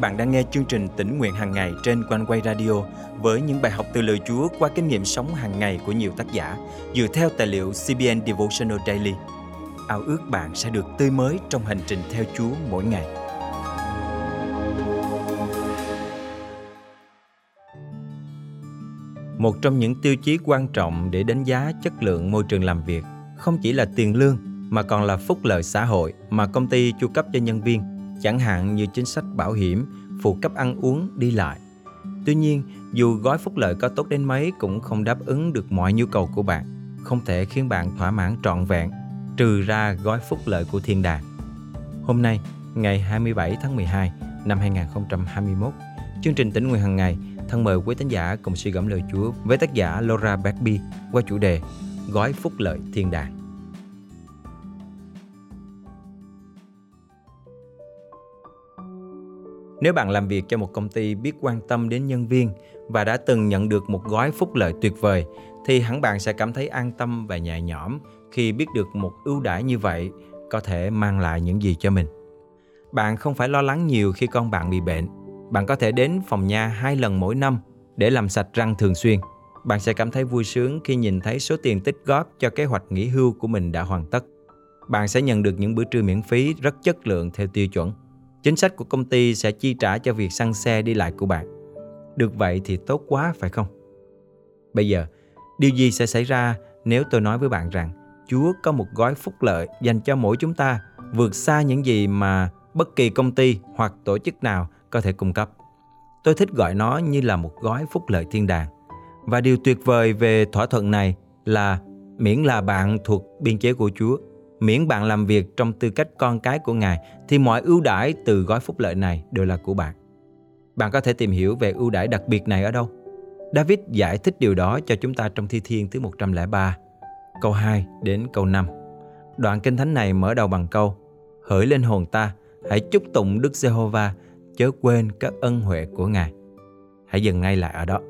bạn đang nghe chương trình tỉnh nguyện hàng ngày trên quanh quay radio với những bài học từ lời Chúa qua kinh nghiệm sống hàng ngày của nhiều tác giả dựa theo tài liệu CBN Devotional Daily. Ao ước bạn sẽ được tươi mới trong hành trình theo Chúa mỗi ngày. Một trong những tiêu chí quan trọng để đánh giá chất lượng môi trường làm việc không chỉ là tiền lương mà còn là phúc lợi xã hội mà công ty chu cấp cho nhân viên, chẳng hạn như chính sách bảo hiểm, phụ cấp ăn uống, đi lại. Tuy nhiên, dù gói phúc lợi có tốt đến mấy cũng không đáp ứng được mọi nhu cầu của bạn, không thể khiến bạn thỏa mãn trọn vẹn, trừ ra gói phúc lợi của thiên đàng. Hôm nay, ngày 27 tháng 12 năm 2021, chương trình tỉnh nguyện hàng ngày thân mời quý thính giả cùng suy gẫm lời Chúa với tác giả Laura Bagby qua chủ đề Gói phúc lợi thiên đàng. Nếu bạn làm việc cho một công ty biết quan tâm đến nhân viên và đã từng nhận được một gói phúc lợi tuyệt vời, thì hẳn bạn sẽ cảm thấy an tâm và nhẹ nhõm khi biết được một ưu đãi như vậy có thể mang lại những gì cho mình. Bạn không phải lo lắng nhiều khi con bạn bị bệnh. Bạn có thể đến phòng nha hai lần mỗi năm để làm sạch răng thường xuyên. Bạn sẽ cảm thấy vui sướng khi nhìn thấy số tiền tích góp cho kế hoạch nghỉ hưu của mình đã hoàn tất. Bạn sẽ nhận được những bữa trưa miễn phí rất chất lượng theo tiêu chuẩn. Chính sách của công ty sẽ chi trả cho việc xăng xe đi lại của bạn. Được vậy thì tốt quá phải không? Bây giờ, điều gì sẽ xảy ra nếu tôi nói với bạn rằng Chúa có một gói phúc lợi dành cho mỗi chúng ta vượt xa những gì mà bất kỳ công ty hoặc tổ chức nào có thể cung cấp. Tôi thích gọi nó như là một gói phúc lợi thiên đàng. Và điều tuyệt vời về thỏa thuận này là miễn là bạn thuộc biên chế của Chúa Miễn bạn làm việc trong tư cách con cái của Ngài thì mọi ưu đãi từ gói phúc lợi này đều là của bạn. Bạn có thể tìm hiểu về ưu đãi đặc biệt này ở đâu? David giải thích điều đó cho chúng ta trong Thi Thiên thứ 103, câu 2 đến câu 5. Đoạn kinh thánh này mở đầu bằng câu Hỡi lên hồn ta, hãy chúc tụng Đức Giê-hô-va, chớ quên các ân huệ của Ngài. Hãy dừng ngay lại ở đó.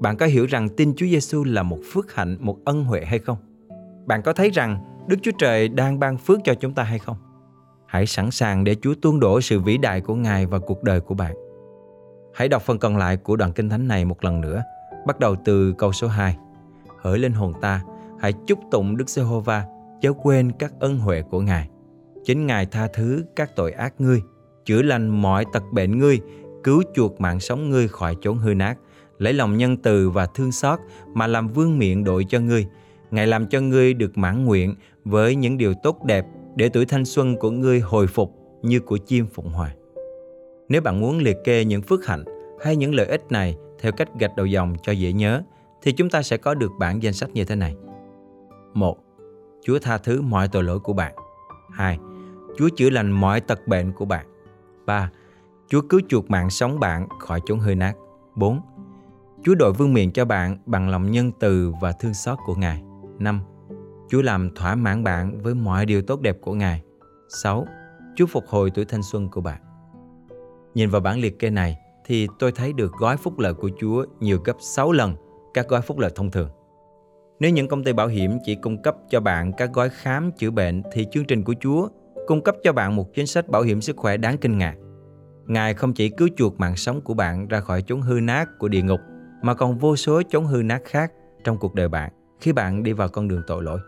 Bạn có hiểu rằng tin Chúa Giêsu là một phước hạnh, một ân huệ hay không? Bạn có thấy rằng Đức Chúa Trời đang ban phước cho chúng ta hay không? Hãy sẵn sàng để Chúa tuôn đổ sự vĩ đại của Ngài vào cuộc đời của bạn. Hãy đọc phần còn lại của đoạn kinh thánh này một lần nữa, bắt đầu từ câu số 2. Hỡi linh hồn ta, hãy chúc tụng Đức Giê-hô-va, chớ quên các ân huệ của Ngài. Chính Ngài tha thứ các tội ác ngươi, chữa lành mọi tật bệnh ngươi, cứu chuộc mạng sống ngươi khỏi chốn hư nát, lấy lòng nhân từ và thương xót mà làm vương miệng đội cho ngươi, Ngài làm cho ngươi được mãn nguyện với những điều tốt đẹp để tuổi thanh xuân của ngươi hồi phục như của chim phụng hoàng Nếu bạn muốn liệt kê những phước hạnh hay những lợi ích này theo cách gạch đầu dòng cho dễ nhớ, thì chúng ta sẽ có được bản danh sách như thế này. 1. Chúa tha thứ mọi tội lỗi của bạn. 2. Chúa chữa lành mọi tật bệnh của bạn. 3. Chúa cứu chuộc mạng sống bạn khỏi chốn hơi nát. 4. Chúa đội vương miện cho bạn bằng lòng nhân từ và thương xót của Ngài. 5. Chúa làm thỏa mãn bạn với mọi điều tốt đẹp của Ngài. 6. Chúa phục hồi tuổi thanh xuân của bạn. Nhìn vào bản liệt kê này thì tôi thấy được gói phúc lợi của Chúa nhiều gấp 6 lần các gói phúc lợi thông thường. Nếu những công ty bảo hiểm chỉ cung cấp cho bạn các gói khám chữa bệnh thì chương trình của Chúa cung cấp cho bạn một chính sách bảo hiểm sức khỏe đáng kinh ngạc. Ngài không chỉ cứu chuộc mạng sống của bạn ra khỏi chốn hư nát của địa ngục, mà còn vô số chốn hư nát khác trong cuộc đời bạn khi bạn đi vào con đường tội lỗi.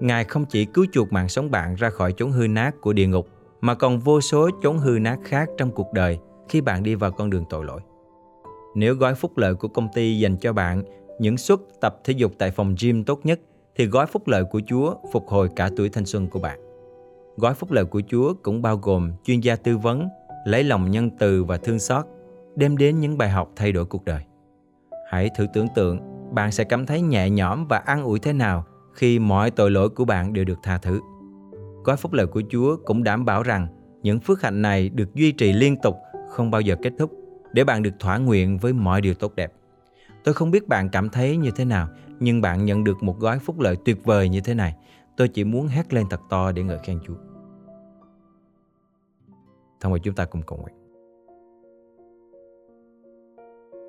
Ngài không chỉ cứu chuộc mạng sống bạn ra khỏi chốn hư nát của địa ngục, mà còn vô số chốn hư nát khác trong cuộc đời khi bạn đi vào con đường tội lỗi. Nếu gói phúc lợi của công ty dành cho bạn những suất tập thể dục tại phòng gym tốt nhất, thì gói phúc lợi của Chúa phục hồi cả tuổi thanh xuân của bạn. Gói phúc lợi của Chúa cũng bao gồm chuyên gia tư vấn, lấy lòng nhân từ và thương xót, đem đến những bài học thay đổi cuộc đời. Hãy thử tưởng tượng bạn sẽ cảm thấy nhẹ nhõm và an ủi thế nào khi mọi tội lỗi của bạn đều được tha thứ. Gói phúc lợi của Chúa cũng đảm bảo rằng những phước hạnh này được duy trì liên tục, không bao giờ kết thúc, để bạn được thỏa nguyện với mọi điều tốt đẹp. Tôi không biết bạn cảm thấy như thế nào, nhưng bạn nhận được một gói phúc lợi tuyệt vời như thế này. Tôi chỉ muốn hét lên thật to để ngợi khen Chúa. Thông qua chúng ta cùng cầu nguyện.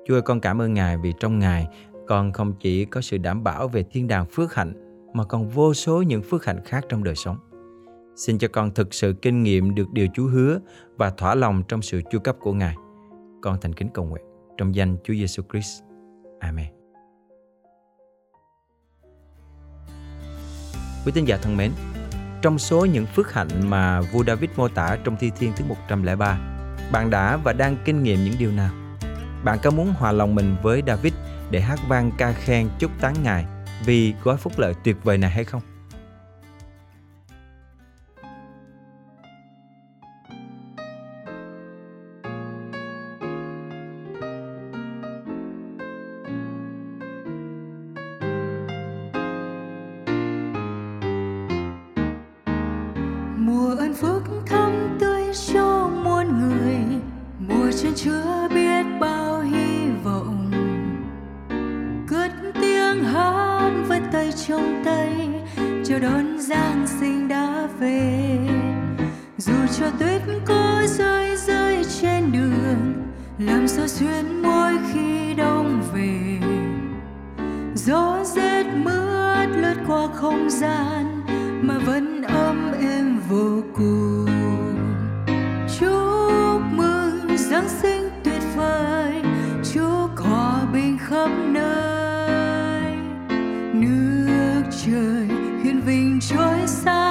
Chúa ơi, con cảm ơn Ngài vì trong Ngài con không chỉ có sự đảm bảo về thiên đàng phước hạnh mà còn vô số những phước hạnh khác trong đời sống. Xin cho con thực sự kinh nghiệm được điều Chúa hứa và thỏa lòng trong sự chu cấp của Ngài. Con thành kính cầu nguyện trong danh Chúa Giêsu Christ. Amen. Quý tín giả thân mến, trong số những phước hạnh mà vua David mô tả trong Thi Thiên thứ 103, bạn đã và đang kinh nghiệm những điều nào? Bạn có muốn hòa lòng mình với David để hát vang ca khen chúc tán Ngài vì gói phúc lợi tuyệt vời này hay không? mùa ơn phước thắm tươi cho muôn người, mùa chân chứa chiều đón giáng sinh đã về. Dù cho tuyết có rơi rơi trên đường, làm sao xuyên mỗi khi đông về. Gió rét mưa lướt qua không gian, mà vẫn ấm êm vô cùng. Chúc mừng giáng sinh tuyệt vời, chúc hòa bình khắp nơi. Hiền vinh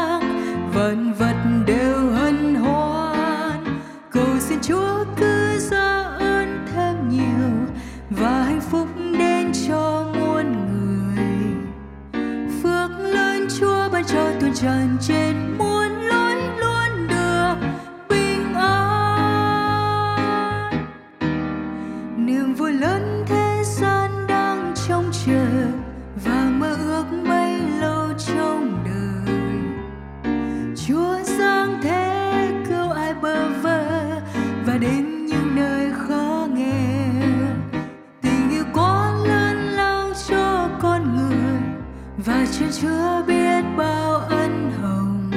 và chân chưa biết bao ân hồng.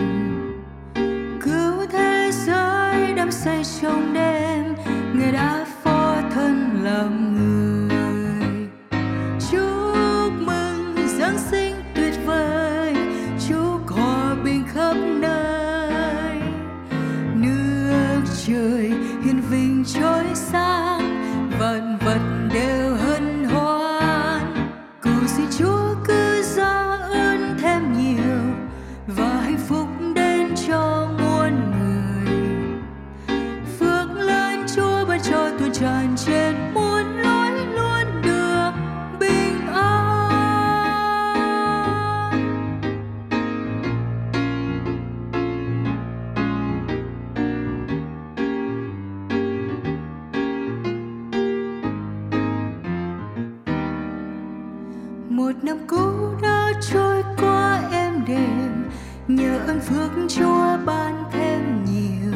Cứu thế giới đắm say trong đêm, người đã phó thân làm người. Chúc mừng giáng sinh tuyệt vời chúc hòa bình khắp nơi. Nước trời hiền vinh chói sáng chúa ban thêm nhiều.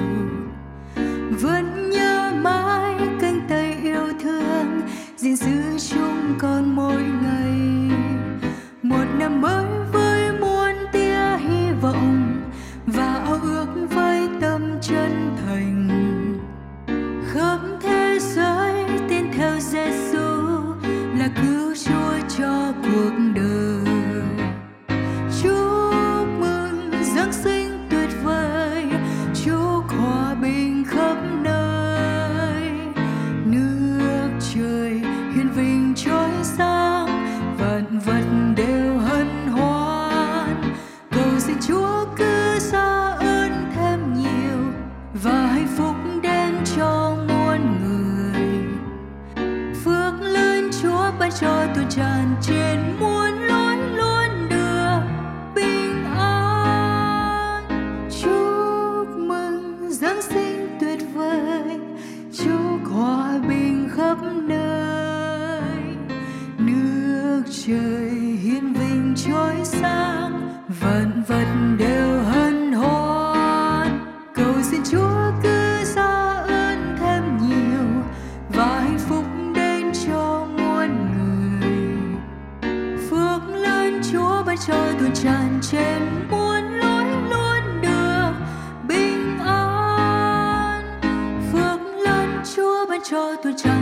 Vẫn nhớ mãi cánh tay yêu thương, gìn giữ chung con mỗi ngày. Một năm mới với muôn tia hy vọng và ao ước với tâm chân thành. Khắp thế giới tin theo Giêsu là cứu trời hiền vinh trói sáng, vạn vật đều hân hoan. Cầu xin chúa cứ ra ơn thêm nhiều, và hạnh phúc đến cho muôn người. Phước lớn chúa ban cho tuôn tràn trên muôn lối luôn được bình an. Phước lớn chúa ban cho tuôn tràn